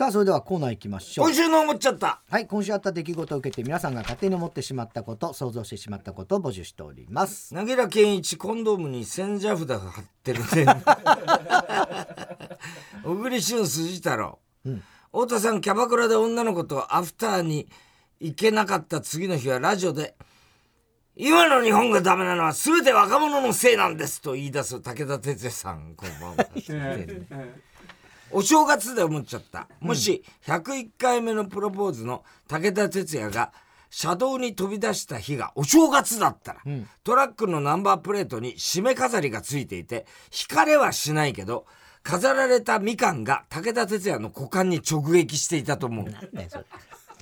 さあそれではコーナー行きましょう。今週の思っちゃった。はい今週あった出来事を受けて皆さんが勝手に思ってしまったこと想像してしまったことを募集しております。柳楽健一コンドームに千社札が貼ってるね。小栗旬筋太郎、太田さんキャバクラで女の子とアフターに行けなかった次の日はラジオで「今の日本がダメなのは全て若者のせいなんです」と言い出す武田鉄矢さん。こんばんは お正月で思っちゃった。もし、101回目のプロポーズの武田鉄矢が、車道に飛び出した日がお正月だったら、トラックのナンバープレートに締め飾りがついていて、惹かれはしないけど、飾られたみかんが武田鉄矢の股間に直撃していたと思う。ねそれ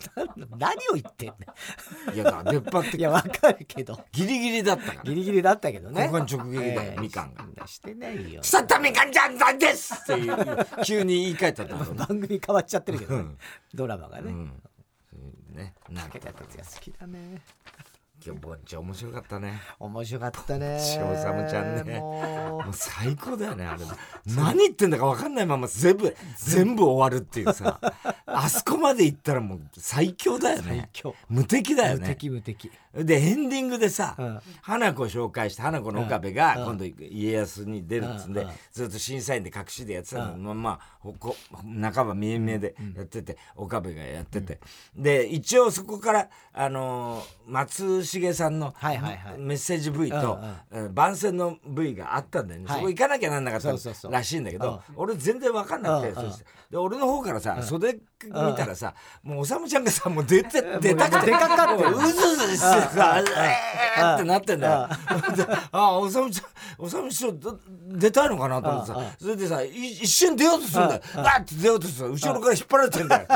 何を言ってんのいや、だ出っ張っていやわかるけど。ギリギリだったから。ギリギリだったけどね。股間直撃だよええみかんがしてないよ腐ったみかんじゃんなんですっていう、急に言い換えたと思う。番組変わっちゃってるけどね、うん。ドラマがね、うん。ね、なんか。武田鉄矢好きだね。今日ぼっち面白かったね。面白かったね。しおさむちゃんね。ももう最高だよね、あれ。何言ってんだか分かんないまま全部、全部終わるっていうさ。あそこまで行ったらもう最強だよね。最強。無敵だよう無ね。敵無敵。で、エンディングでさ、うん。花子を紹介して、花子の岡部が今度家康に出るっつうんで、うん。ずっと審査員で隠しでやってたの、まあまあ、ほこ半ば見え見えでやってて、岡部がやってて。で、一応そこから、あのー松重さんのメッセージ V と、うんうん。番宣の V があったんだよね、はい。そこ行かなきゃなんなかったそうそうそう。らしいんだけど、俺全然分かんなくてで俺の方からさ、袖見たらさ、もうおさむちゃんがさもう出て出たくて。出かかってううずうずしてさ、えーってなってんだよ。で あ、おさむちゃん、おさむ師匠ど出たいのかなと思ってさ、それでさ、い一瞬出ようとするんだよ。わーって出ようとする後ろから引っ張られてんだよ。あ。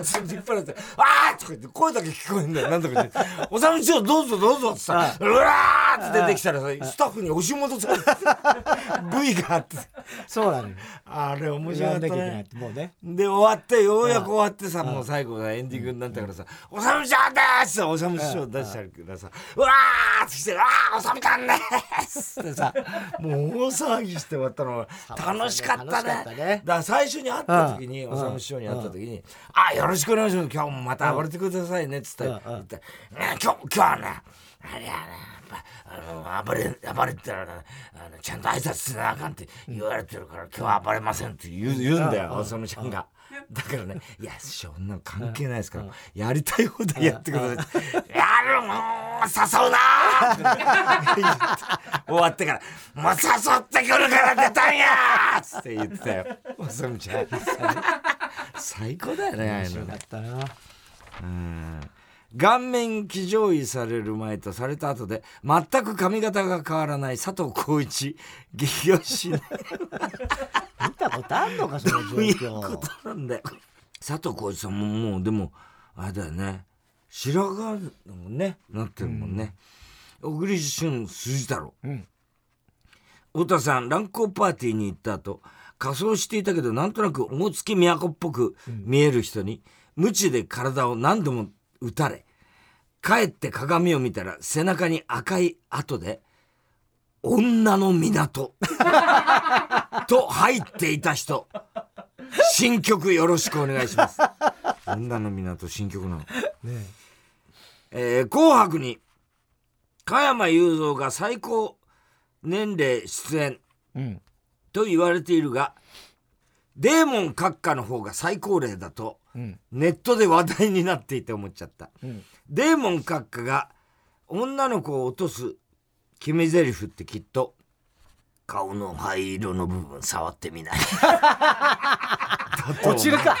ーって引っ張られて、あーとか言って声だけ聞こえんだよ。なんとか言って、おさむ師匠どうぞどうぞってさ、うわーって出てきたらさ、スタッフに押し戻されて、V があ。って、そうなのよあれ面白かもうねで終わってようやく終わってさもう最後がエンディングになったからさ「おさむちゃんです!」おさむ師匠出したからさ「うわー!」って来て「うわーおさむちゃんです!」ってさもう大騒ぎして終わったのが楽しかったね。だから最初に会った時におさむ師匠に会った時に「あよろしくお願いします。今日もまた暴れてくださいね」っつって言って「ね今日今日はねあれやねあの暴れ暴れてたらねあのちゃんと挨拶せなあかんって言われてるから今日は暴れませんって言う言うんだよ。おさむちゃんが。だからね、いや、そんなの関係ないですから、やりたい放題やってください。やるもう誘うなーって言って。終わってから、もう誘ってくるから出たんやーっつって言ってたよ。おさむちゃん。最高だよね、ああいうのうん顔面騎乗位される前とされた後で全く髪型が変わらない佐藤浩市激推しね見たことあんのかその状どういう況ことなんだよ。佐藤浩市さんももうでもあれだよね。白髪だもんねなってるもんね、小栗旬筋太郎、ん。太田さん乱交パーティーに行った後仮装していたけどなんとなく大月都っぽく見える人に、無知で体を何度も打たれ帰って鏡を見たら背中に赤い跡で「女の港 」と入っていた人。新曲よろしくお願いします。女の港新曲なの、え。ー紅白に加山雄三が最高年齢出演。うん。と言われているがデーモン閣下の方が最高齢だとうんネットで話題になっていて思っちゃった、ん。デーモン閣下が女の子を落とす決め台詞ってきっと顔の灰色の部分触ってみない。落ちるか。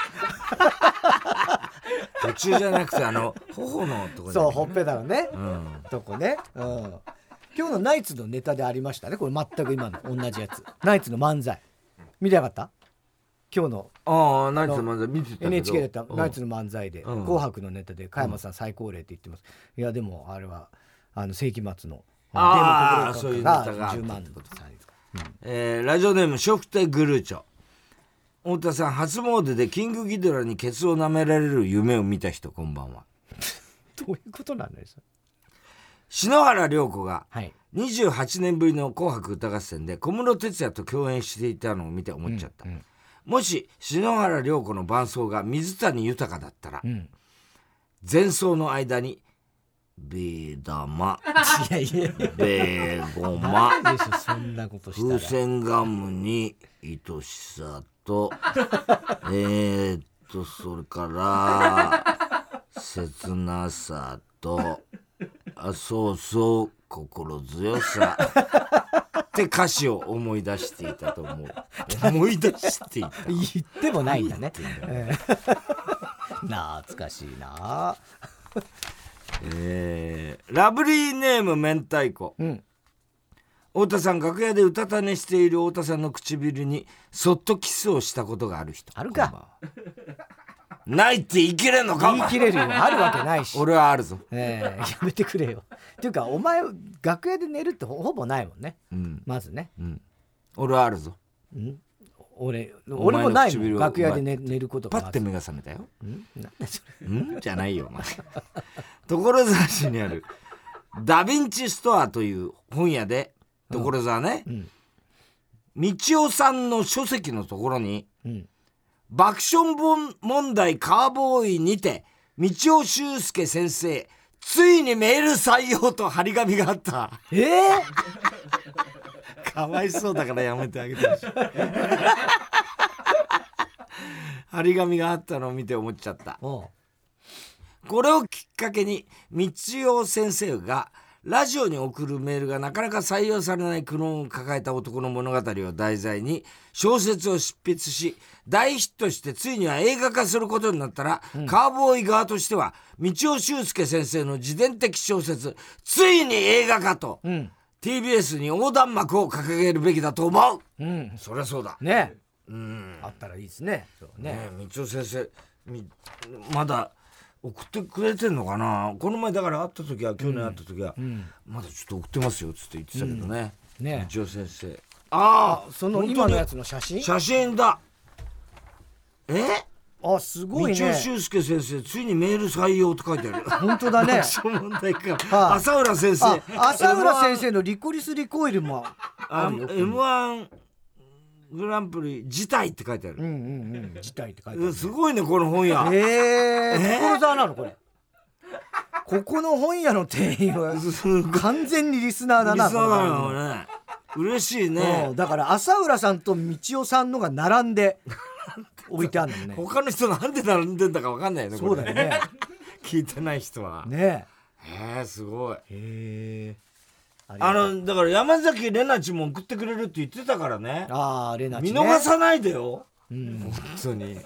途中じゃなくてあの頬のところそうほっぺたのね。うん。とこね。うん。今日のナイツのネタでありましたね。これ全く今の同じやつ。ナイツの漫才。見てなかった？今日のああナイツの漫才見てたけど。NHK でやったうん。ナイツの漫才で「うん。紅白」のネタで加山さん最高齢って言ってます。いやでもあれはあの世紀末のあーデーモンそういうネタががあった10万のさですか？えーラジオネームショフテグルーチョ。太田さん初詣でキングギドラにケツを舐められる夢を見た人こんばんは。どういうことなんですか篠原涼子がはい。28年ぶりの「紅白歌合戦」で小室哲哉と共演していたのを見て思っちゃった、もし篠原涼子の伴奏が水谷豊だったら、うん。前奏の間に「ビー玉 いやいやベーゴマ。風船ガムに愛しさと えー、っとそれから切なさとあそうそう心強さ って歌詞を思い出していたと思う。思い出していた。言ってもないんだね。えー懐かしいな。えー、ラブリーネーム明太子。うん。太田さん楽屋でうたた寝している太田さんの唇にそっとキスをしたことがある人。あるかないって言い切れんのか言い切れるよ。あるわけないし。俺はあるぞ。えーやめてくれよ。っていうかお前楽屋で寝るってほほぼないもんね。うん。まずね。うん。俺はあるぞ。うん。俺俺もないもん。楽屋で寝寝ることがパッて目が覚めたよ。うん？なんだそれ。うん？じゃないよお前。所沢市にあるダヴィンチストアという本屋で所沢ね、ん。道夫さんの書籍のところにうん爆笑問題カーボーイにて道夫修介先生ついにメール採用と張り紙があった。え？え かわいそうだからやめてあげてほしい。張り紙があったのを見て思っちゃった。これをきっかけに道夫先生がラジオに送るメールがなかなか採用されない苦悩を抱えた男の物語を題材に小説を執筆し大ヒットしてついには映画化することになったら、カーボーイ側としては道夫修介先生の自伝的小説ついに映画化と、うん。TBS に横断幕を掲げるべきだと思う。うん。そりゃそうだ。ね。うん。あったらいいですね。ね。ねえ道夫先生みまだ送ってくれてんのかな？この前だから会った時は去年会った時は、ん。まだちょっと送ってますよっつって言ってたけどね、ね道夫先生。ああその今のやつの写真？写真だえ？あす道ごいね。夫修介先生ついにメール採用って書いてある。本当だね。問題か、はい浅浦先生。あ浅浦先生のリコリスリコイルも。ああるよ。m 1グランプリ辞退って書いてある、うんうんうん。辞退って書いてあるうんすごいねこの本屋。ええ？所沢なのこれ。ここの本屋の店員は完全にリスナーだなリスナーだこのよね嬉しいうん。ねだから浅浦さんと道夫さんのが並んで置いてあるのね。他の人なんで並んでんだか分かんないよねそうだよね。聞いてない人は。ね。へえすごい。えへえ。あのだから山崎怜奈ちも送ってくれるって言ってたからね。ああレナチね。見逃さないでよ。うん。本当に。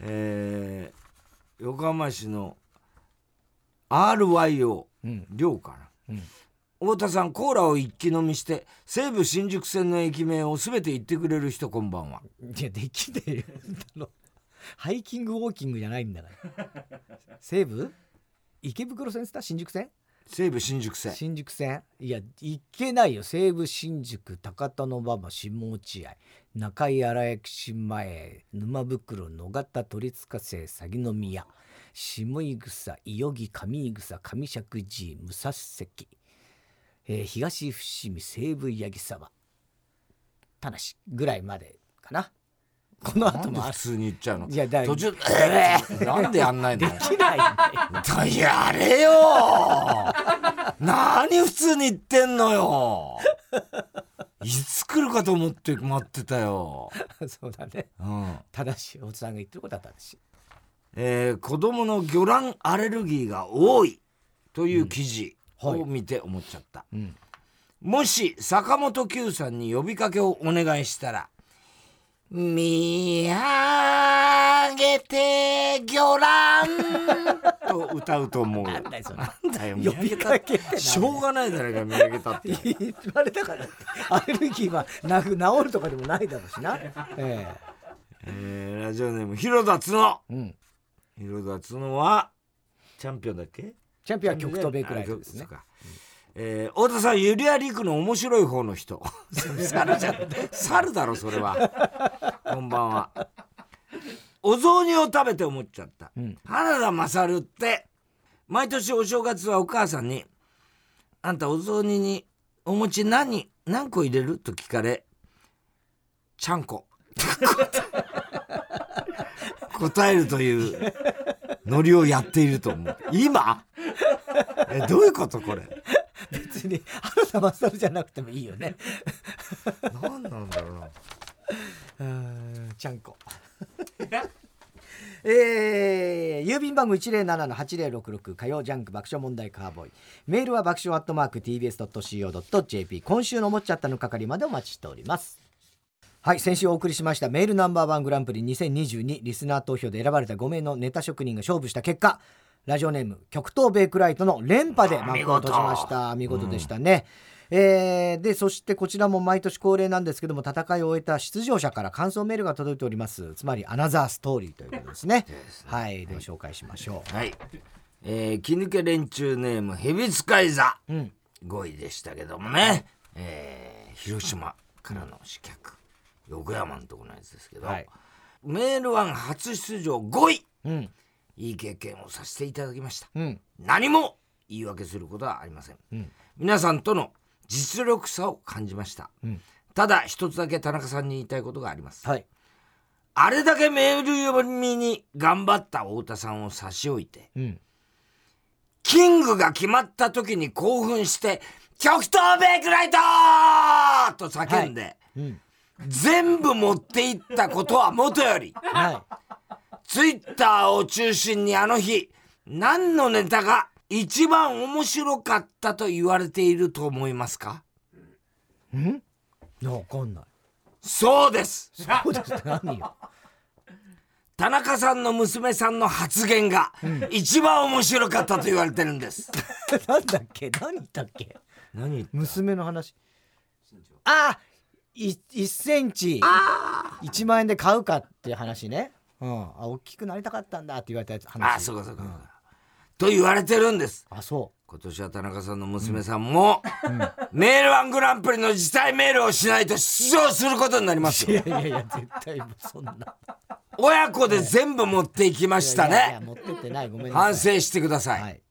えー横浜市の RYO うん。寮かな、うん太田さんコーラを一気飲みして西武新宿線の駅名を全て言ってくれる人こんばんは。いやできねえよあの。ハイキングウォーキングじゃないんだから。西武？池袋線っつった？新宿線？西武新宿線。新宿線？いや行けないよ。西武新宿高田馬場下落合中井荒駅市前沼袋野方鳥塚瀬鷺宮下井草伊予木上井草上石寺武蔵関、えー東伏見西武八木沢。田無ぐらいまでかな。この後も。普通に言っちゃうの？いやだ途中 えーなんでやんないのできないんだよ。やれよ何普通に言ってんのよ。いつ来るかと思って待ってたよ、そうだね。うん。正しいおじさんが言ってることは正しい。えー子供の魚卵アレルギーが多いという記事を見て思っちゃった、うん。もし坂本九さんに呼びかけをお願いしたら「見上げて魚卵」と歌うと思うなんだよなんだよ見呼び上って。しょうがないじゃないか見上げたって。言われたからアレルギーはなく治るとかでもないだろうしな。ええ。ーラジオネーム広田角えうん。広田角はチャンピオンだっけ？チャンピオンは極東ベイクライトですね。えー、太田さんユリア陸の面白い方の人。猿じゃん猿だろそれは。こんばんは。お雑煮を食べて思っちゃった、うん。原田勝って毎年お正月はお母さんに「あんたお雑煮にお餅何何個入れる?」と聞かれ「ちゃんこ」答えるというノリをやっていると思う。今？えどういうことこれ？別に原田勝じゃなくてもいいよね。何なんだろうな。うんちゃんこ。えー、郵便番号107-8066火曜ジャンク爆笑問題カーボーイ。メールは爆笑アットマーク TBS.CO.JP 今週の思っちゃったの係までお待ちしておりますはい先週お送りしましたメールナンバーワングランプリ2022リスナー投票で選ばれた5名のネタ職人が勝負した結果ラジオネーム極東ベイクライトの連覇で幕を閉じました。見事。でしたね、うん、えー、でそしてこちらも毎年恒例なんですけども戦いを終えた出場者から感想メールが届いております。つまりアナザーストーリーということですね。はいでは紹介しましょう。はい、えー、気抜け連中ネームヘビ使い座、うん、5位でしたけどもね、えー、広島からの刺客、横山のとこのやつですけど、はい、メールワン初出場5位、うん、いい経験をさせていただきました、うん、何も言い訳することはありません、うん、皆さんとの実力差を感じました、ただ一つだけ田中さんに言いたいことがあります、はい、あれだけメール読みに頑張った太田さんを差し置いて、キングが決まった時に興奮して「極東ベイクライト!」と叫んで、はい。うん全部持っていったことはもとより、はい、ツイッターを中心にあの日何のネタが一番面白かったと言われていると思いますか？ん？わかんない。そうです。そうです。何よ？田中さんの娘さんの発言が一番面白かったと言われてるんです、なんだっけ？何だっけ？何娘の話。ああ1センチ。1万円で買うかっていう話ね、うん、あ大きくなりたかったんだって言われたやつ話。あそうかそうか、うん、と言われてるんです。あそう。今年は田中さんの娘さんも、うん、メールワングランプリの辞退メールをしないと出場することになります。よいやいやいや絶対そんな。親子で全部持っていきましたね。いやいや持ってってない。ごめん反省してください、はい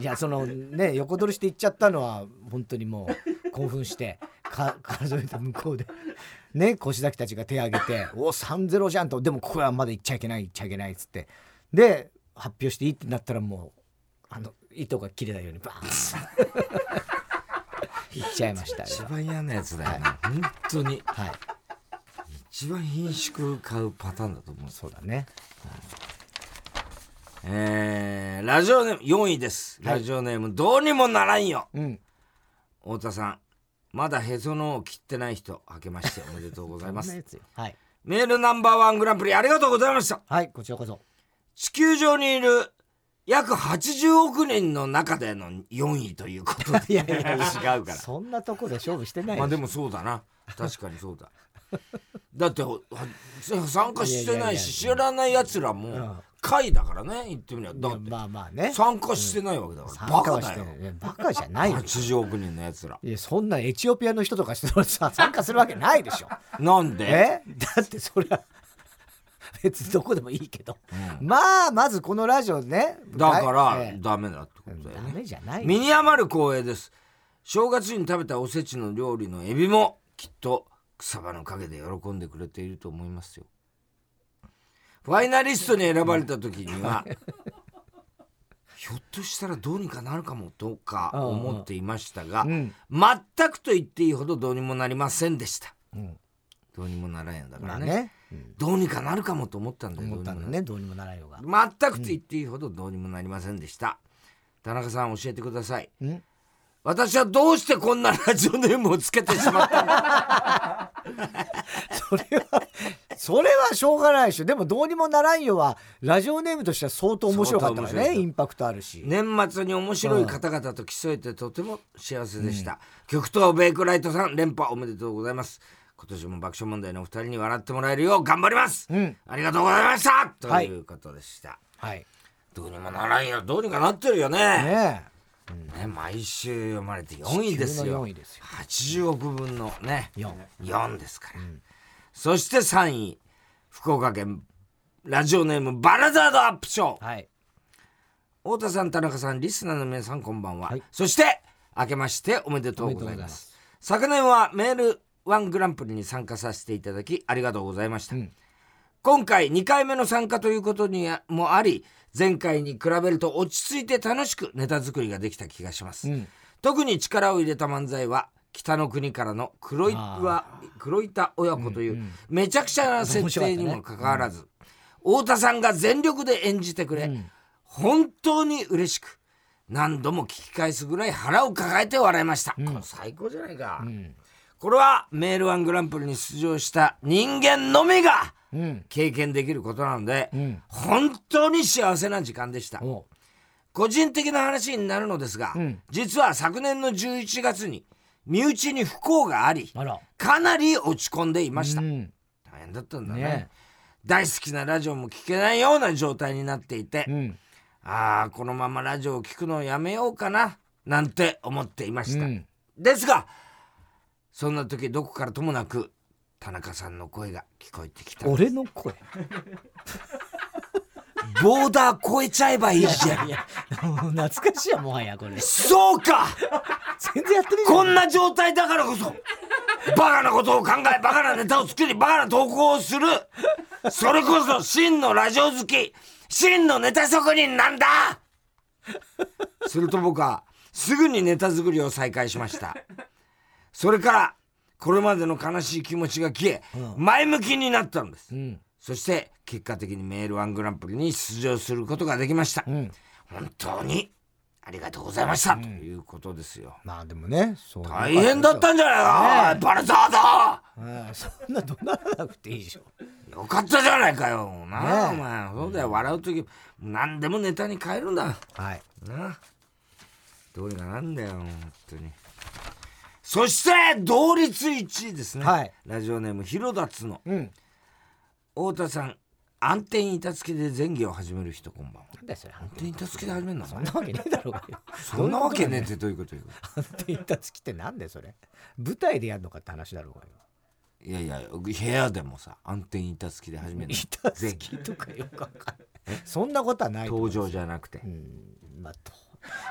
いやそのね横取りして行っちゃったのは本当にもう興奮してか 数えた向こうで。ね腰崎たちが手挙げて「お3-0じゃん」と「でもここはまだ行っちゃいけない行っちゃいけない」っつって。で発表していいってなったらもうあの糸が切れないようにバーン 行っちゃいました。一番嫌なやつだよね、はい、本当に。はい。一番品種買うパターンだと思う。そうだね、はいえー、ラジオネーム4位です、ラジオネームどうにもならんよ、うん、太田さん。まだへそのを切ってない人明けましておめでとうございます。はい、メールナンバーワングランプリありがとうございました。はいこちらこそ。地球上にいる約80億人の中での4位ということで。いやいや違うから。そんなとこで勝負してないまあでもそうだな。確かにそうだ。だって参加してないし知らないやつらも会だからね言ってみりゃ。だってまあまあね。参加してないわけだから、バカだよ。バカじゃないよ。80億人のやつら。いやそんなエチオピアの人とかしてさ参加するわけないでしょ。なんで？え？だってそれは別にどこでもいいけど、うん、まあまずこのラジオね。だから、えー、ダメだってことだよね。ダメじゃない身に余る光栄です。正月に食べたおせちの料理のエビもきっと草場の陰で喜んでくれていると思いますよファイナリストに選ばれた時にはひょっとしたらどうにかなるかもとか思っていましたが、うん、全くと言っていいほどどうにもなりませんでした、うん、どうにもならんやだからね。どうにかなるかもと思ったんだよ思ったんだねどうにもならんよが。全くと言っていいほどどうにもなりませんでした、田中さん教えてください、私はどうしてこんなラジオネームをつけてしまったんだ それはそれはしょうがないでしょ。でもどうにもならんよはラジオネームとしては相当面白かったからねインパクトあるし。年末に面白い方々と競えてとても幸せでした、うん、極東ベイクライトさん連覇おめでとうございます。今年も爆笑問題のお二人に笑ってもらえるよう頑張ります、うん、ありがとうございました。ということでした、はい、どうにもならんよ。どうにかなってるよね。ねね、毎週読まれて4位ですよ。位ですよ。80億分のね 4, 4ですから、うん、そして3位福岡県ラジオネームバラザードアップショー、はい、太田さん田中さんリスナーの皆さんこんばんは、はい、そして明けましておめでとうございます。昨年はメールワングランプリに参加させていただきありがとうございました、うん、今回2回目の参加ということにもあり前回に比べると落ち着いて楽しくネタ作りができた気がします、うん、特に力を入れた漫才は北の国からの黒は黒板親子という、めちゃくちゃな設定にもかかわらず、太田さんが全力で演じてくれ、本当に嬉しく何度も聞き返すぐらい腹を抱えて笑いました、うん、これ最高じゃないか、うん、これはメールワングランプリに出場した人間のみが経験できることなので、うん、本当に幸せな時間でした、個人的な話になるのですが、実は昨年の11月に身内に不幸がありかなり落ち込んでいました、大変だったんだね。ね。大好きなラジオも聞けないような状態になっていて、ああこのままラジオを聞くのをやめようかななんて思っていました、うん、ですがそんな時どこからともなく田中さんの声が聞こえてきた俺の声？ボーダー越えちゃえばいいじゃん。いや懐かしいやもはやこれ。そうか。全然やってるこんな状態だからこそバカなことを考えバカなネタを作りバカな投稿をする。それこそ真のラジオ好き。真のネタ職人なんだ。すると僕はすぐにネタ作りを再開しました。それからこれまでの悲しい気持ちが消え、うん、前向きになったんです、うん、そして結果的にメールワングランプリに出場することができました、うん、本当にありがとうございました、ということですよまあでもね大変だったんじゃないか、ね、バレザード、そんな怒鳴らなくていいでしょよかったじゃないかよ。なあ、お前。そうだよ。笑う時、何でもネタに変えるんだ。はい。などうにかなんだよ、本当に。そして、同率1位ですね。はい。ラジオネーム、広田つの。うん。太田さん、暗転板付きで前戯を始める人こんばんは。なんだそれ暗転板付きで始めるの？そんなわけねえだろうがよ。そんなわけねえってどういうことよ。暗転板付きってなんでそれ舞台でやるのかって話だろうがよ。いやいや部屋でもさ暗転板付きで始める板付きとかよくわかんないそんなことはない登場じゃなくてうんまあ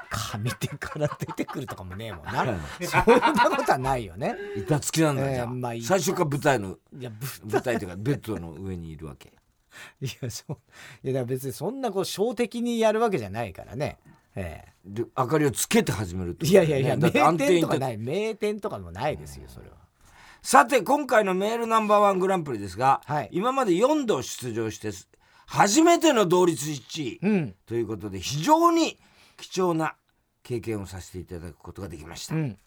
上手から出てくるとかもねえもんな。そんなことはないよね。板付きなんだ、えー、まあ、最初から舞台のいや舞台というかベッドの上にいるわけ。いやそう。いやだから別にそんなこう小的にやるわけじゃないからね。ええ。で明かりをつけて始めるって、ね、いやいやいや名店とかない。名店とかもないですよそれは。さて今回のメールナンバーワングランプリですが、はい、今まで4度出場して初めての同率1位、うん、ということで非常に貴重な経験をさせていただくことができました、うん、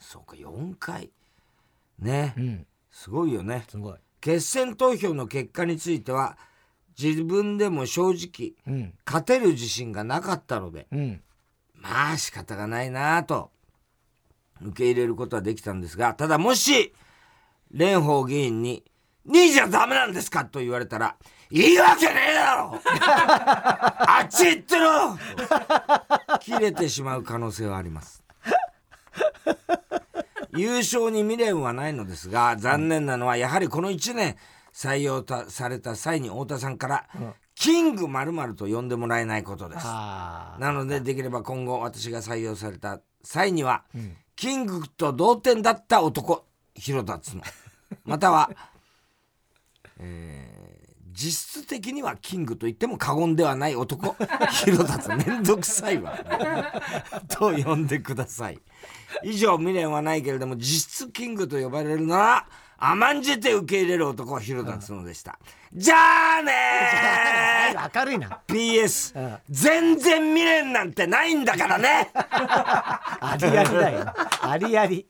そうか4回。ね、うん、すごいよね。すごい。決選投票の結果については自分でも正直、勝てる自信がなかったので、まあ仕方がないなと受け入れることはできたんですが、ただもし、蓮舫議員に、2位じゃダメなんですか？と言われたら、いいわけねえだろあっち行ってろ！切れてしまう可能性はあります。優勝に未練はないのですが、残念なのは、やはりこの1年採用された際に太田さんから、キング〇〇と呼んでもらえないことです。なので、できれば今後私が採用された際には、キングと同点だった男広田つの。または、えー、実質的にはキングと言っても過言ではない男。広田つめんどくさいわ。と呼んでください。以上未練はないけれども実質キングと呼ばれるなら甘んじて受け入れる男は広田角でした、うん、じゃあね 明るいな。PS、うん、全然未練なんてないんだからね。ありありだよ。ありあり。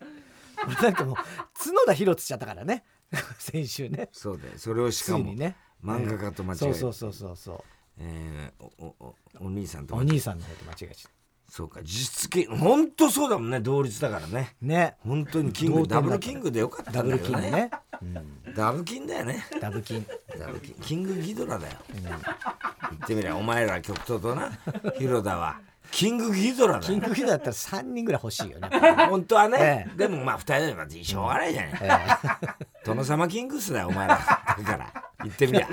なんかもう角田博つちゃったからね 先週ね。そうだよ。それをしかも、ね、漫画家と間違えて、そうそうそうそう。えー、おおお兄さんとお兄さんの方と間違えちゃった。そうか。実質本当そうだもんね。同率だからね。ね。本当にキングダブルキングでよかったんだよね。ダブルキングね、うん、ダブキンだよね。ダブキン。ダブキン。キングギドラだよ、うん、言ってみりゃお前ら極東とな。広田は。キングギドラだキングギドラだったら3人ぐらい欲しいよね。本当はね、ええ、でもまあ2人でまずしょうがないじゃない、ええ、殿様キングスだよお前ら。だから言ってみりゃ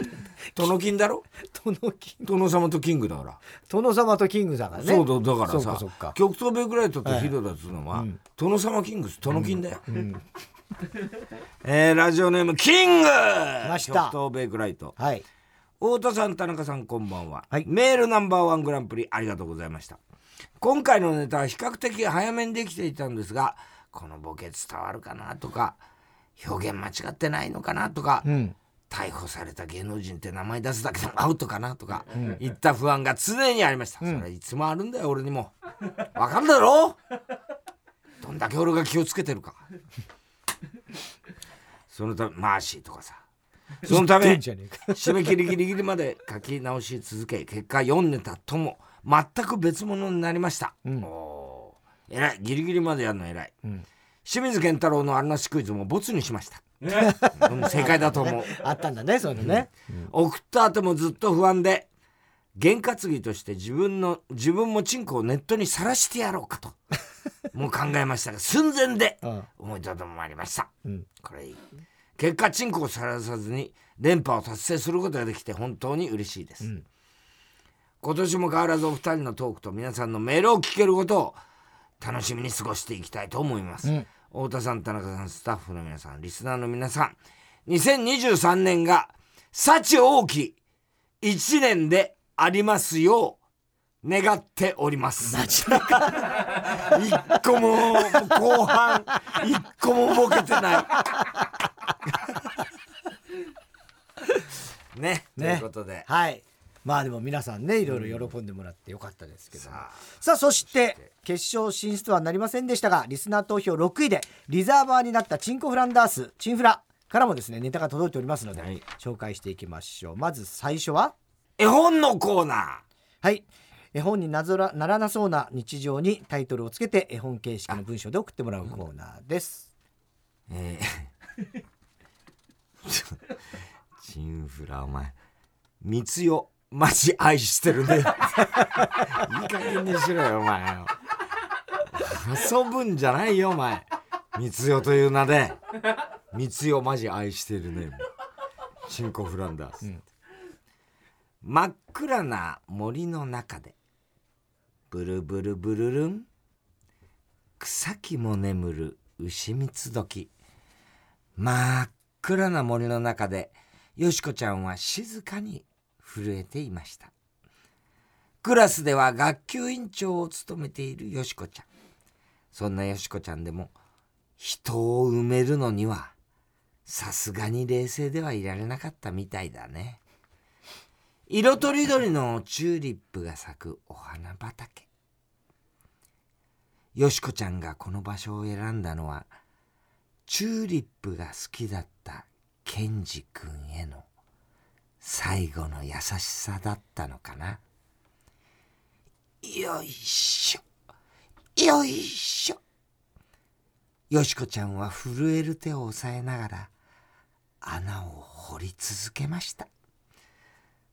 殿金だろ？殿金。殿様とキングだから。殿様とキングだからね。そうだだからさ極東ベイクライトとヒロダっつうのは、殿様キングス殿金だよ、えー、ラジオネームキング！ました。東ベイクライトはい。太田さん田中さんこんばんは、はい。メールナンバーワングランプリありがとうございました。今回のネタは比較的早めにできていたんですがこのボケ伝わるかなとか表現間違ってないのかなとか、うん。逮捕された芸能人って名前出すだけでもアウトかなとか、いった不安が常にありました、それいつもあるんだよ俺にも。わかるだろ？どんだけ俺が気をつけてるか。そのためマーシーとかさ。そのため締め切りギリギリまで書き直し続け結果4ネタとも全く別物になりました、ん。おー。偉い。ギリギリまでやるの偉い、ん清水健太郎のあるなしクイズもボツにしました、うん正解だと思う。あったんだねそういうのね、送った後もずっと不安で験担ぎとして自分の自分もチンコをネットにさらしてやろうかと もう考えましたが寸前でうん。思いとどまりました、ん。これいい。結果チンコをさらさずに連覇を達成することができて本当に嬉しいです、ん。今年も変わらずお二人のトークと皆さんのメールを聞けることを楽しみに過ごしていきたいと思います、うん太田さん田中さんスタッフの皆さんリスナーの皆さん2023年が幸大きい1年でありますよう願っております。一個も後半一個もボケてない。ね。ということで、はいまあでも皆さんねいろいろ喜んでもらってよかったですけど、さあ。さあそして決勝進出はなりませんでしたがリスナー投票6位でリザーバーになったチンコフランダースチンフラからもですねネタが届いておりますので、はい。紹介していきましょう。まず最初は絵本のコーナはい。絵本になぞらならなそうな日常にタイトルをつけて絵本形式の文章で送ってもらうコーナーです。ーえー。チンフラお前。三つよマジ愛してるね。いい加減にしろよお前遊ぶんじゃないよお前。三つよという名で。三つよマジ愛してるね。チンコフランダース、真っ暗な森の中でブルブルブルルン草木も眠る牛蜜時。真っ暗な森の中でよしこちゃんは静かに震えていました。クラスでは学級委員長を務めているよしこちゃん。そんなよしこちゃんでも人を埋めるのにはさすがに冷静ではいられなかったみたいだね。色とりどりのチューリップが咲くお花畑。よしこちゃんがこの場所を選んだのはチューリップが好きだったケンジ君への最後の優しさだったのかな。よいしょ。よいしょ。よしこちゃんは震える手を押さえながら穴を掘り続けました。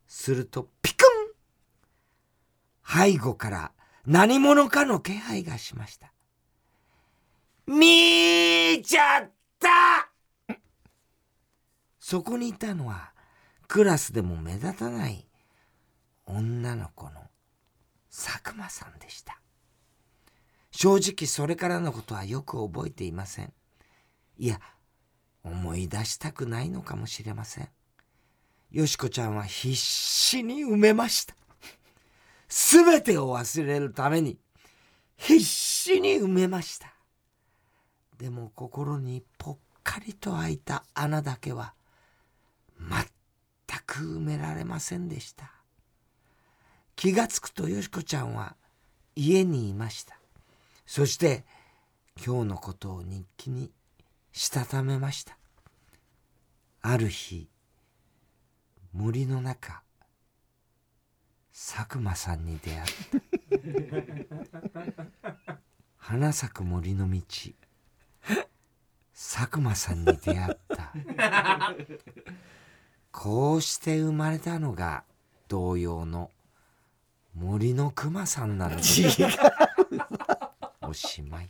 するとピクン。背後から何者かの気配がしました。見ちゃった。そこにいたのはクラスでも目立たない女の子の佐久間さんでした。正直それからのことはよく覚えていません。いや思い出したくないのかもしれません。よしこちゃんは必死に埋めました。すべてを忘れるために必死に埋めました。でも心にぽっかりと開いた穴だけは全く埋められませんでした。気がつくとよしこちゃんは家にいました。そして今日のことを日記にしたためました。ある日森の中佐久間さんに出会った。花咲く森の道佐久間さんに出会った。こうして生まれたのが童謡の森の熊さんなのですおしまい。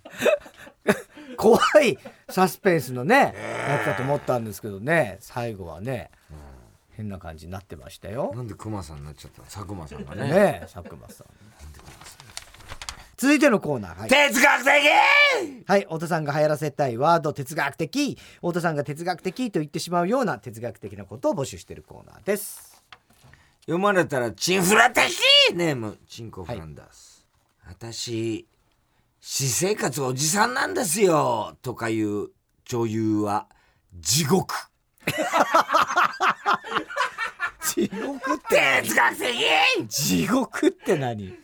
怖いサスペンスのね、やつだと思ったんですけどね最後はね、変な感じになってましたよ。なんで熊さんになっちゃったの？佐久間さんがね。ねえ佐久間さん？続いてのコーナー。はい。哲学的はい。太田さんが流行らせたいワード、哲学的。太田さんが哲学的と言ってしまうような哲学的なことを募集しているコーナーです。読まれたらチンフラ的ネームチンコフランダース、私私生活おじさんなんですよとかいう女優は地獄地獄って、哲学的地獄って何？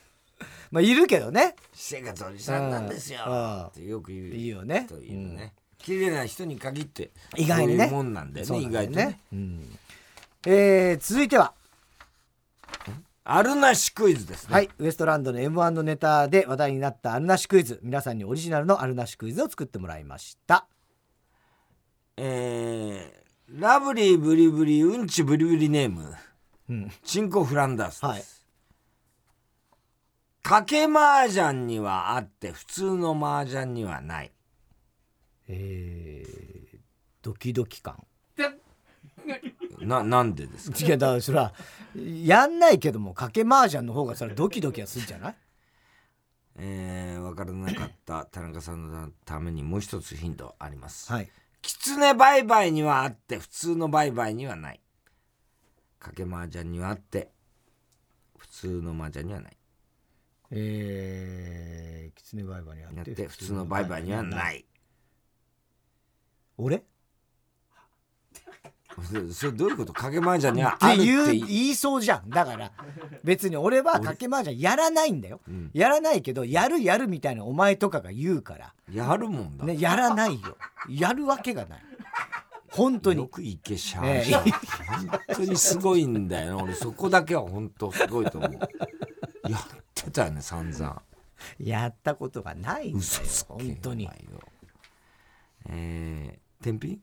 まあ、いるけどね。私生活おじさんなんですよ。うん。ってよく言う。いいよね。人いるね、綺麗な人に限って意外にね。そういうもんなんだよね意そうなんだよ外とね。うん。えー続いては、あるなしクイズですね、はい、ウエストランドの M1 のネタで話題になったあるなしクイズ。皆さんにオリジナルのあるなしクイズを作ってもらいました。えー、ラブリーブリブリうんちブリブリネーム。うん。チンコフランダースです、はい賭け麻雀にはあって普通の麻雀にはない。えードキドキ感。ななんでですか？いや、だからそら、やんないけども、賭け麻雀の方がそれドキドキはするんじゃない？えー、分からなかった田中さんのためにもう一つヒントあります、はい。狐売買にはあって普通の売買にはない。賭け麻雀にはあって普通の麻雀にはないえー、キツネ売買にあってて普通の売買にはない。俺？っ それどういうこと？賭け麻雀にはてあるって。言い言いそうじゃん。だから別に俺は賭け麻雀やらないんだよ、ん。やらないけどやるやるみたいなお前とかが言うから、やるもんだ、ね、やらないよ。やるわけがない。本当よにくいけしゃ本当にすごいんだよな。俺そこだけは本当すごいと思う。やってたよね散々。やったことがないんだよ本当に。えー、天品？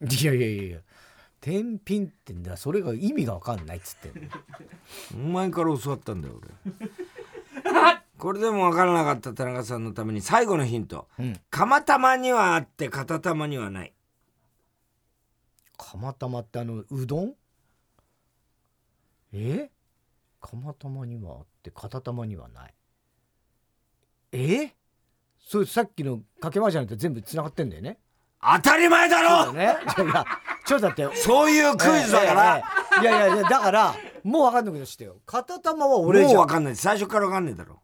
いやいやいやいや天品ってんだそれが意味が分かんないっつってお前から教わったんだよ俺。これでも分からなかった田中さんのために最後のヒント。うん。釜玉にはあって片玉にはない。釜玉ってあのうどん？え？釜玉にはあって片玉にはない。え？それさっきのかけまじゃなくて全部つながってんだよね。当たり前だろ！そうだね。いやちょっと待って。そういうクイズだから、いやいやいやだからもう分かんなくなってよ。片玉は俺じゃん。もう分かんない。最初から分かんないだろ。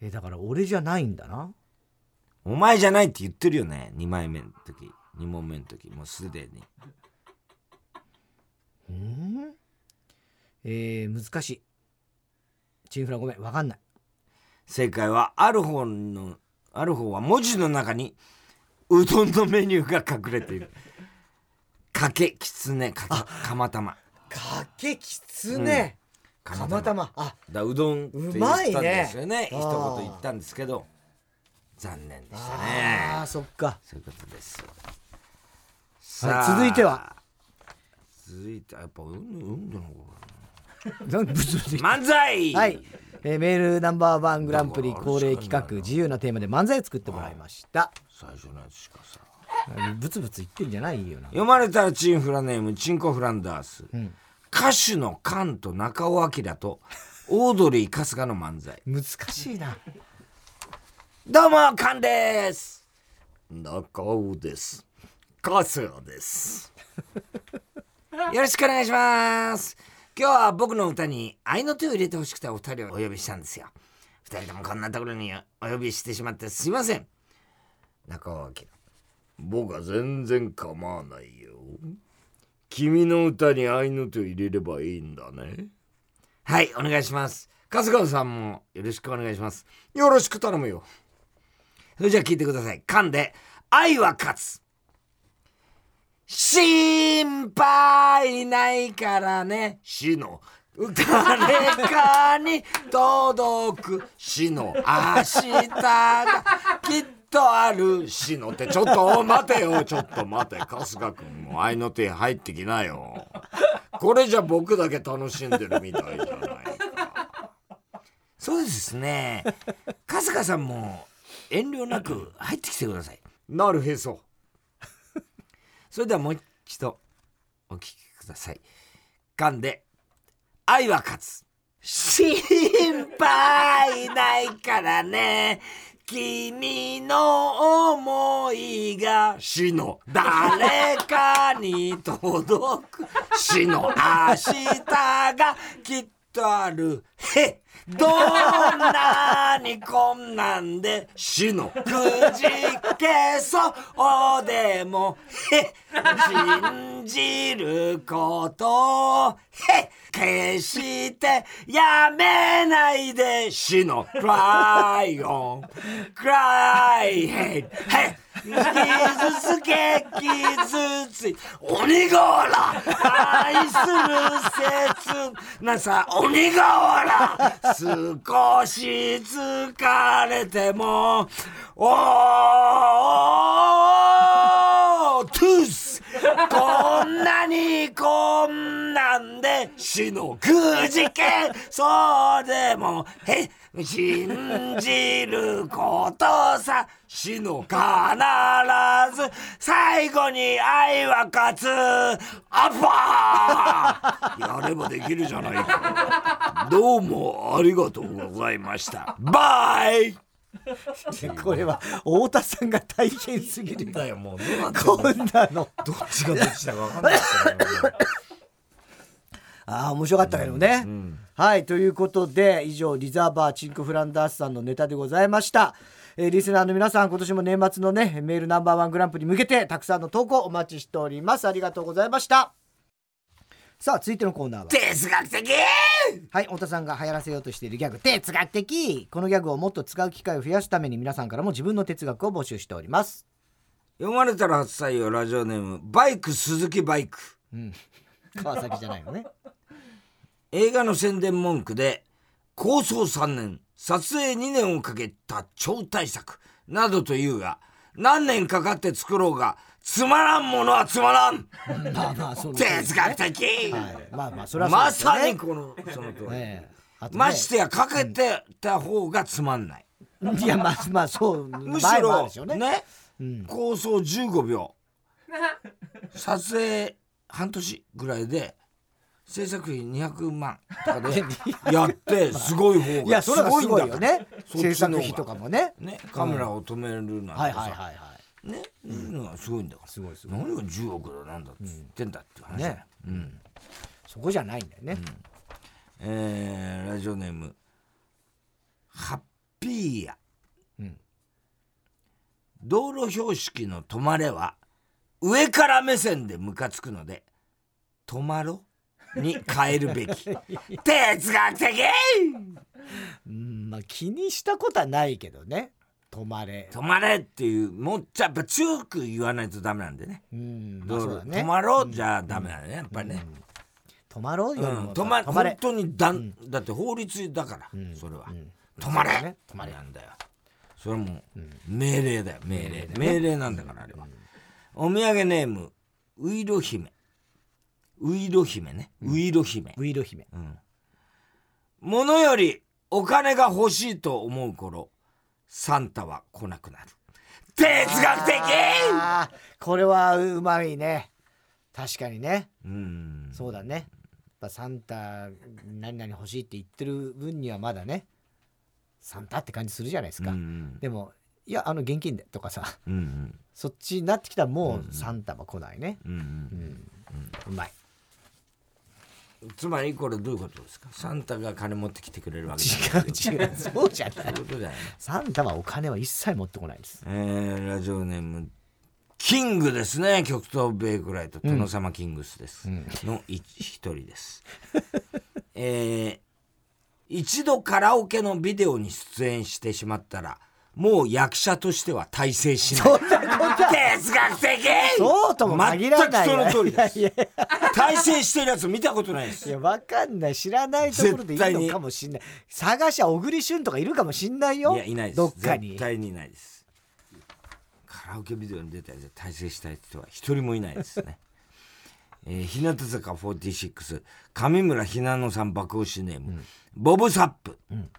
えだから俺じゃないんだな。お前じゃないって言ってるよね。2枚目の時。2問目の時。もうすでに。うん？えー、難しい。チンフラごめん分かんない。正解はある方のある方は文字の中にうどんのメニューが隠れている。かけきつねかた釜玉。かけきつね、釜釜玉。あだうどんって言うったまいねんですよね。あー一言言ったんですけど残念でしたあねーそっか。そういうことです。はい続いては。続いてやっぱうんうんなんブツブツ 漫才！はい、えーメールナンバーワングランプリ恒例企画自由なテーマで漫才を作ってもらいました。最初のやつしかさ。ブツブツ言ってんじゃないよな。読まれたらチンフラネームチンコフランダース、ん。歌手のカンと中尾明とオードリー春日の漫才。難しいな。どうもカンです！中尾です。春日です。よろしくお願いします今日は僕の歌に愛の手を入れてほしくてお二人をお呼びしたんですよ。二人ともこんなところにお呼びしてしまってすいません。中尾明僕は全然構わないよ。君の歌に愛の手を入れればいいんだね。はいお願いします。春日さんもよろしくお願いします。よろしく頼むよ。それじゃあ聞いてください。噛んで愛は勝つ心配ないからね。死の。誰かに届く死の明日がきっとある。死の。手ちょっと待てよちょっと待て春日君。も愛の手入ってきなよこれじゃ僕だけ楽しんでるみたいじゃな。いかそうですね。春日さんも遠慮なく入ってきてください。なるへそそれではもう一度お聞きください。噛んで愛は勝つ。心配ないからね。君の思いが死の誰かに届く。死の明日がきっとある。へっ。どんなに困難で死のくじけそう。でもへ信じること。へ決してやめないで死の。Cry on cry head へ傷つけ傷つい。鬼瓦。愛する切なさ。鬼瓦。少し疲れてもおートゥーこんなにこんなんで死のくじけそうでもへ信じることさ死の必ず最後に愛は勝つ。アッパー。やればできるじゃないか。どうもありがとうございました。バイ これは太田さんが大変すぎる。だよもうこんなの。どっちがどっちだか分かんないああ面白かったけどね、うんうん、はいということで以上リザーバーチンク・フランダースさんのネタでございました。えー、リスナーの皆さん今年も年末のねメールナンバーワングランプリに向けてたくさんの投稿お待ちしております。ありがとうございましたさあ続いてのコーナーは。哲学的！はい太田さんが流行らせようとしているギャグ。哲学的！このギャグをもっと使う機会を増やすために皆さんからも自分の哲学を募集しております。読まれたら初採用ラジオネームバイク鈴木バイク、うん、川崎じゃないのね。映画の宣伝文句で構想3年撮影2年をかけた超大作。などというが何年かかって作ろうがつまらんものはつまらん。まあまあその、哲学的、はい、まあまあそれは、ね、まさにこのその通り、ね、ましてやかけてた方がつまんない、うん、いやまあまあそうむしろねね、うん、構想15秒撮影半年ぐらいで制作費200万とかで やってすごい方がすごいんだよね制作費とかもね。ねカメラを止めるなんてさ、はいはいはいはいね、うん、すごいんだから。すごいすごい。何が10億だなんだって言ってんだって話だ。よ、ね。うん、そこじゃないんだよね、うん、えー、ラジオネームハッピーや、うん、道路標識の「止まれ」は上から目線でムカつくので「止まろ」に変えるべき。哲学的！うんまあ気にしたことはないけどね止まれ。止まれっていうもうやっぱ強く言わないとダメなんでね,、うん。まあね、止まろう？じゃダメなんだねやっぱりね、止まろうよ、うん、止ま止まれ。本当にだ,、ん、だって法律だから、それは、止まれ、ね、止まれ。なんだよ。それも命令だよ。命令、命令なんだからあれは、お土産ネームウイロ姫。ウイロ姫ね、ウイロ姫。ウイロ姫、うん、物よりお金が欲しいと思う頃サンタは来なくなる。哲学的！これはうまいね。確かにね。うん。そうだね。やっぱサンタ何々欲しいって言ってる分にはまだね。サンタって感じするじゃないですか、うんうん、でもいやあの現金でとかさ、うんうん、そっちになってきたらもうサンタは来ないね、うんうん。うん、うまいつまりこれどういうことですか？サンタが金持ってきてくれるわけ違う違う。そうじゃない。サンタはお金は一切持ってこないです、えー、ラジオネームキングですね。極東ベイクライト殿様キングスです、うん、の一人です、えー、一度カラオケのビデオに出演してしまったらもう役者としては大成しない。そんなこと哲学的そうとも限らない。全くその通りです。大成してるやつ見たことないです。いや、わかんない。知らないところでいいのかもしんない。探しは小栗旬とかいるかもしんないよ。いや、いないです。どっかに。絶対にいないです。カラオケビデオに出たやつで大成した人は一人もいないですね。えー、日向坂46、上村ひなのさん爆押しネーム、うん、ボブサップ。うん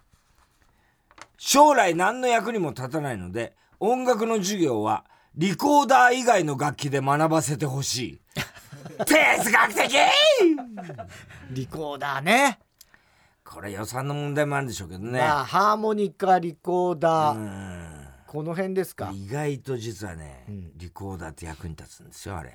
将来何の役にも立たないので、音楽の授業はリコーダー以外の楽器で学ばせてほしい。哲学的！リコーダーね。これ予算の問題もあるんでしょうけどね、まあ、ハーモニカリコーダー。この辺ですか？意外と実はね、うん、リコーダーって役に立つんですよあれ。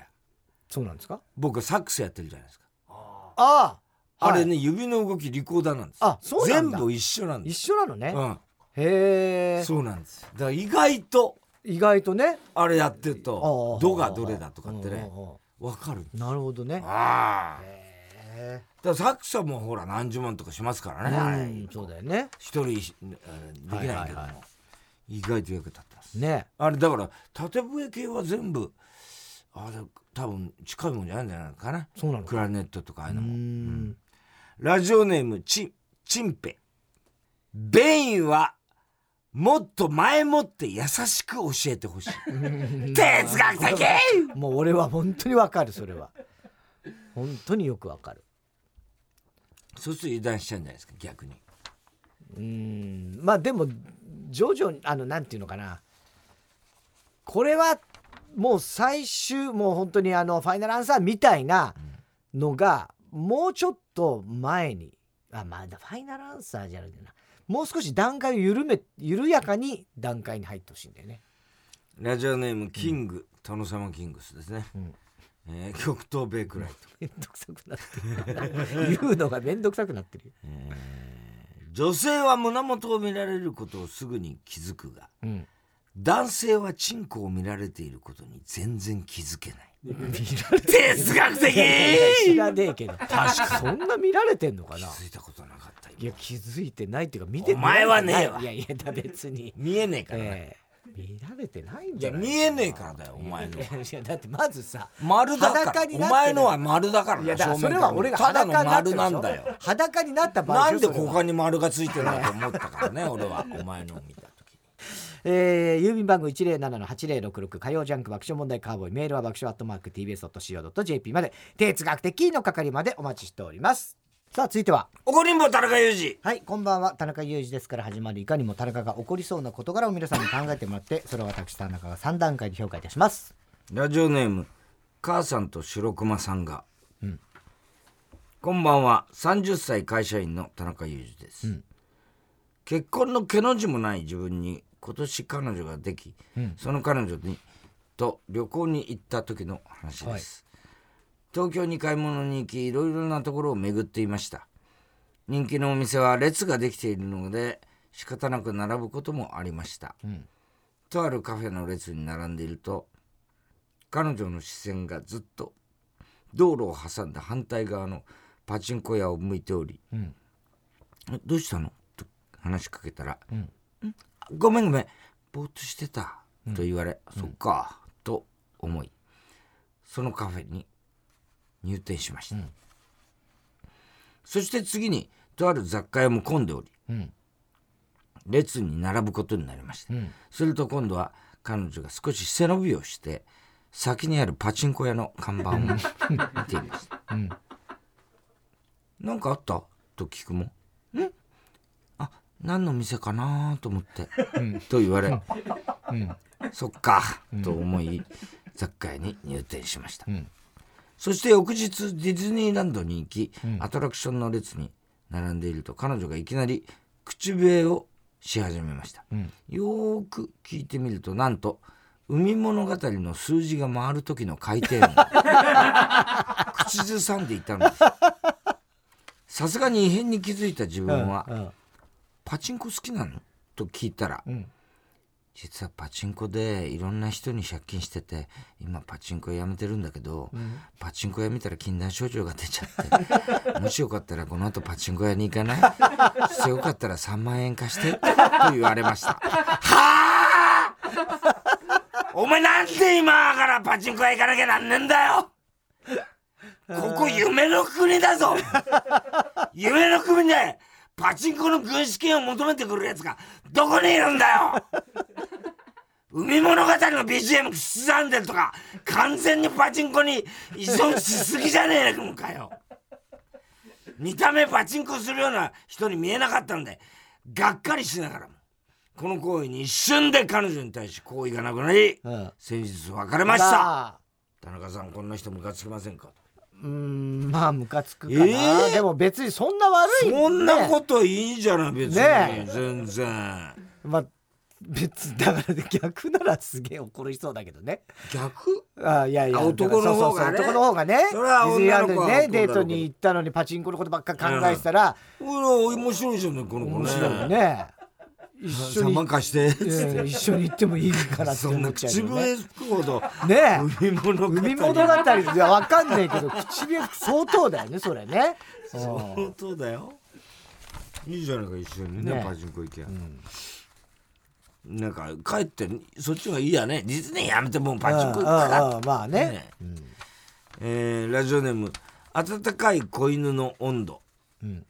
そうなんですか？僕サックスやってるじゃないですか。あああれね、はい、指の動きリコーダーなんですあそう全部一緒なんです一緒なのね、うん、へえ。そうなんです。だから意外と意外とね。あれやってると「ど」がどれだとかってね分かるなるほどね。ああ。だサクソンもほら何十万とかしますからね、そうだよね。一人できないけど。も、意外と役立ってます。ね。あれだから縦笛系は全部あれ多分近いもんじゃないんじゃないかな。そうなのクラネットとかああいうのも、うん、ラジオネームチチンペベインはもっと前もって優しく教えてほしい。哲学的！もう俺は本当にわかるそれは。本当によくわかる。そうすると油断しちゃうんじゃないですか逆に。うん。まあでも徐々にあのなんていうのかな。これはもう最終もう本当にあのファイナルアンサーみたいなのが、もうちょっと前に。あまだファイナルアンサーじゃなくてなもう少し段階を緩め緩やかに段階に入ってほしいんだよね。ラジオネームキング、うん、殿様キングスですね、うん、えー、極東ベイクライト。めんどくさくなってる。言うのがめんどくさくなってるよ、えー、女性は胸元を見られることをすぐに気づくが、うん、男性はチンコを見られていることに全然気づけない。哲学的。知らねえけど。確かそんな見られてんのかな？気づいたことなかったいや気づいてないっていうか見てお前はねえわ。いやいや別に。見えねえから、ね、えー見られてないんじゃない見えねえからだよお前の。いやだってまずさ丸だから。お前のは丸だからいやだからそれは俺がただの丸なんだよ。裸になった場合なんでここに丸がついてるんだと思ったからね 俺はお前のを見た えー、郵便番号107-8066火曜ジャンク爆笑問題カーボーイメールは爆笑アットマーク TBS.CO.JP まで哲学的の係までお待ちしておりますさあ続いては。怒りんぼ田中裕二。はいこんばんは田中裕二です。から始まるいかにも田中が起こりそうな事柄を皆さんに考えてもらってそれを私田中が3段階で評価いたします。ラジオネーム母さんと白熊さんが、うん、こんばんは30歳会社員の田中裕二です、うん、結婚の毛の字もない自分に今年彼女ができ、うん、その彼女にと旅行に行った時の話です、はい、東京に買い物に行きいろいろなところを巡っていました。人気のお店は列ができているので仕方なく並ぶこともありました、うん、とあるカフェの列に並んでいると彼女の視線がずっと道路を挟んだ反対側のパチンコ屋を向いており「うん、どうしたの?」と話しかけたら「うん、ごめんごめんぼーっとしてた」と言われ、うん、そっか、と思いそのカフェに入店しました、うん、そして次にとある雑貨屋も混んでおり、うん、列に並ぶことになりました、すると今度は彼女が少し背伸びをして先にあるパチンコ屋の看板を見ていました「何、かあった?」と聞くも「ん。何の店かなと思って、うん、と言われ、うん、そっか、と思い雑貨屋に入店しました、そして翌日ディズニーランドに行き、アトラクションの列に並んでいると彼女がいきなり口笛をし始めました、よーく聞いてみるとなんと海物語の数字が回る時の回転音。口ずさんでいたのです。さすがに異変に気づいた自分は、うんうん。パチンコ好きなの？と聞いたら、うん、実はパチンコでいろんな人に借金してて今パチンコやめてるんだけど、うん、パチンコ屋見たら禁断症状が出ちゃって。もしよかったらこの後パチンコ屋に行かない？してよかったら3万円貸してと言われました。はあお前なんで今からパチンコ屋行かなきゃなんねんだよ！ここ夢の国だぞ！夢の国でパチンコの軍資金を求めてくるやつがどこにいるんだよ海物語の BGM 刻んでるとか完全にパチンコに依存しすぎじゃねえのかよ。見た目パチンコするような人に見えなかったんでがっかりしながらもこの行為に一瞬で彼女に対し好意がなくなり、うん、先日別れました。田中さんこんな人ムカつきませんか？うんまあムカつくかな、えー、でも別にそんな悪い、ね、そんなこといいじゃない別に、ね、全然。まあ別だから逆ならすげえ怒るそうだけどね。逆？あいやいや男の方がね。男の方がねそれは女の子ねデートに行ったのにパチンコのことばっか考えてたら、うん、面白いじゃんこの子ね。面白いね一緒に貸して、一緒に行ってもいいかなって思っちゃう、ね、口笛吹くほどね海物語。海物語いやわかんないけど口笛相当だよねそれね。相当だよ。いいじゃないか一緒にね、ね、パチンコ行け、うんなんか帰ってそっちがいいやね。実にやめてもうパチンコ行くかまあね。ね、うん、えー、ラジオネーム「温かい子犬の温度」うん、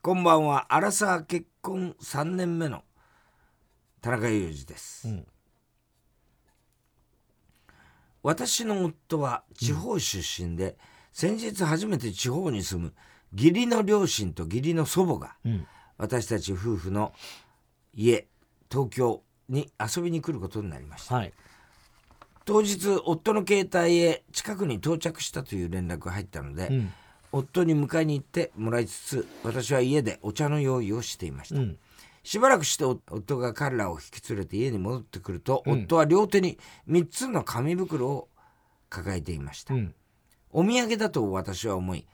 こんばんは。アラサー結婚3年目の田中裕二です、うん、私の夫は地方出身で、先日初めて地方に住む義理の両親と義理の祖母が、私たち夫婦の家東京に遊びに来ることになりました、はい、当日夫の携帯へ近くに到着したという連絡が入ったので、うん、夫に迎えに行ってもらいつつ私は家でお茶の用意をしていました、うん、しばらくして夫が彼らを引き連れて家に戻ってくると、うん、夫は両手に3つの紙袋を抱えていました、お土産だと私は思い、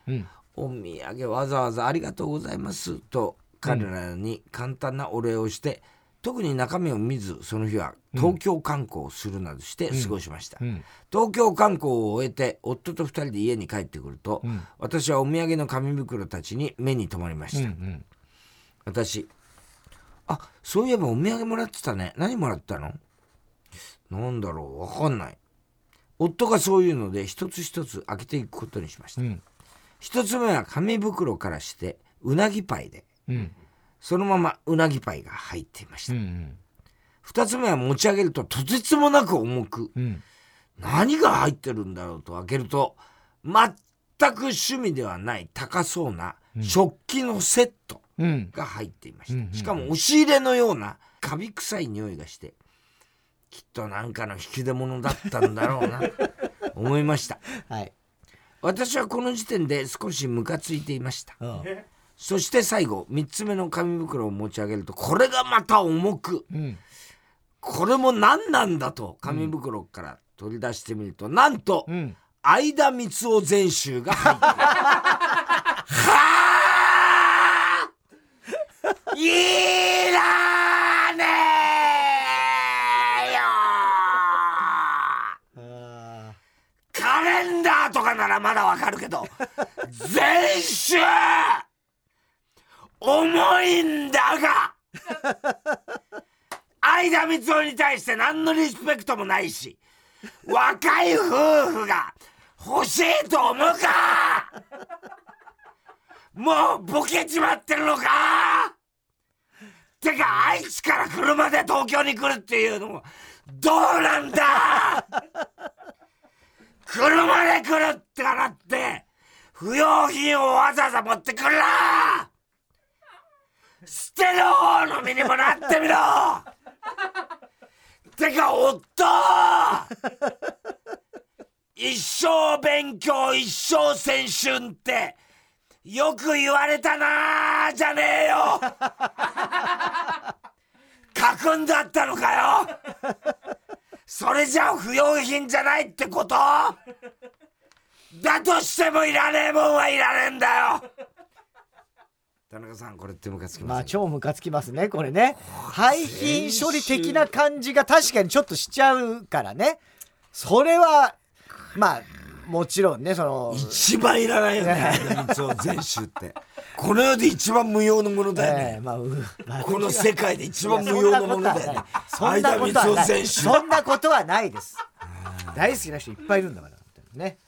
お土産わざわざありがとうございますと彼らに簡単なお礼をして、特に中身を見ずその日は東京観光をするなどして過ごしました、うん。うん、東京観光を終えて夫と2人で家に帰ってくると、うん、私はお土産の紙袋たちに目に留まりました、うんうん、私あそういえばお土産もらってたね。何もらったの？なんだろう？わかんない。夫がそういうので一つ一つ開けていくことにしました、一つ目は紙袋からしてうなぎパイで、そのままうなぎパイが入っていました。うんうん、2つ目は持ち上げるととてつもなく重く、うん、何が入ってるんだろうと開けると、全く趣味ではない高そうな食器のセットが入っていました。しかも押し入れのようなカビ臭い匂いがして、きっと何かの引き出物だったんだろうな、思いました。はい。私はこの時点で少しムカついていました。そして最後3つ目の紙袋を持ち上げるとこれがまた重く、うん、これも何なんだと紙袋から取り出してみると、なんと、うん、相田光夫全集が入ってる。はあいらねえよカレンダーとかならまだわかるけど 全集重いんだが相田光夫に対して何のリスペクトもないし若い夫婦が欲しいと思うかもうボケちまってるのかてか愛知から車で東京に来るっていうのもどうなんだ車で来るってからって不要品をわざわざ持ってくるな。捨てる方の身にもなってみろ。てか夫。一生勉強一生青春って。よく言われたなじゃねえよ。書くんだったのかよ。それじゃ不要品じゃないってこと。だとしてもいらねえもんはいらねえんだよ田中さんこれってムカつきます、ね、まあ超ムカつきますねこれね。廃品処理的な感じが確かにちょっとしちゃうからね。それはまあもちろんねその一番いらないよねそう全集って。この世で一番無用のものだよね、えーまあ、この世界で一番無用のものだよね。そんなことはない。そんなことはないです。大好きな人いっぱいいるんだからね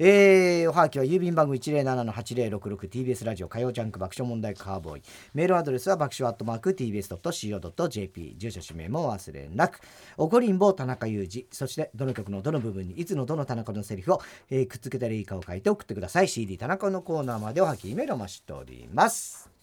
えー、おはがきは郵便番号 107-8066TBS ラジオ火曜ジャンク爆笑問題カーボーイ。メールアドレスは爆笑アットマーク TBS.CO.JP 住所氏名も忘れなく。おこりんぼ田中裕二そしてどの曲のどの部分にいつのどの田中のセリフを、えー、くっつけたらいいかを書いて送ってください。CD 田中のコーナーまでおはきメールを待ちしております。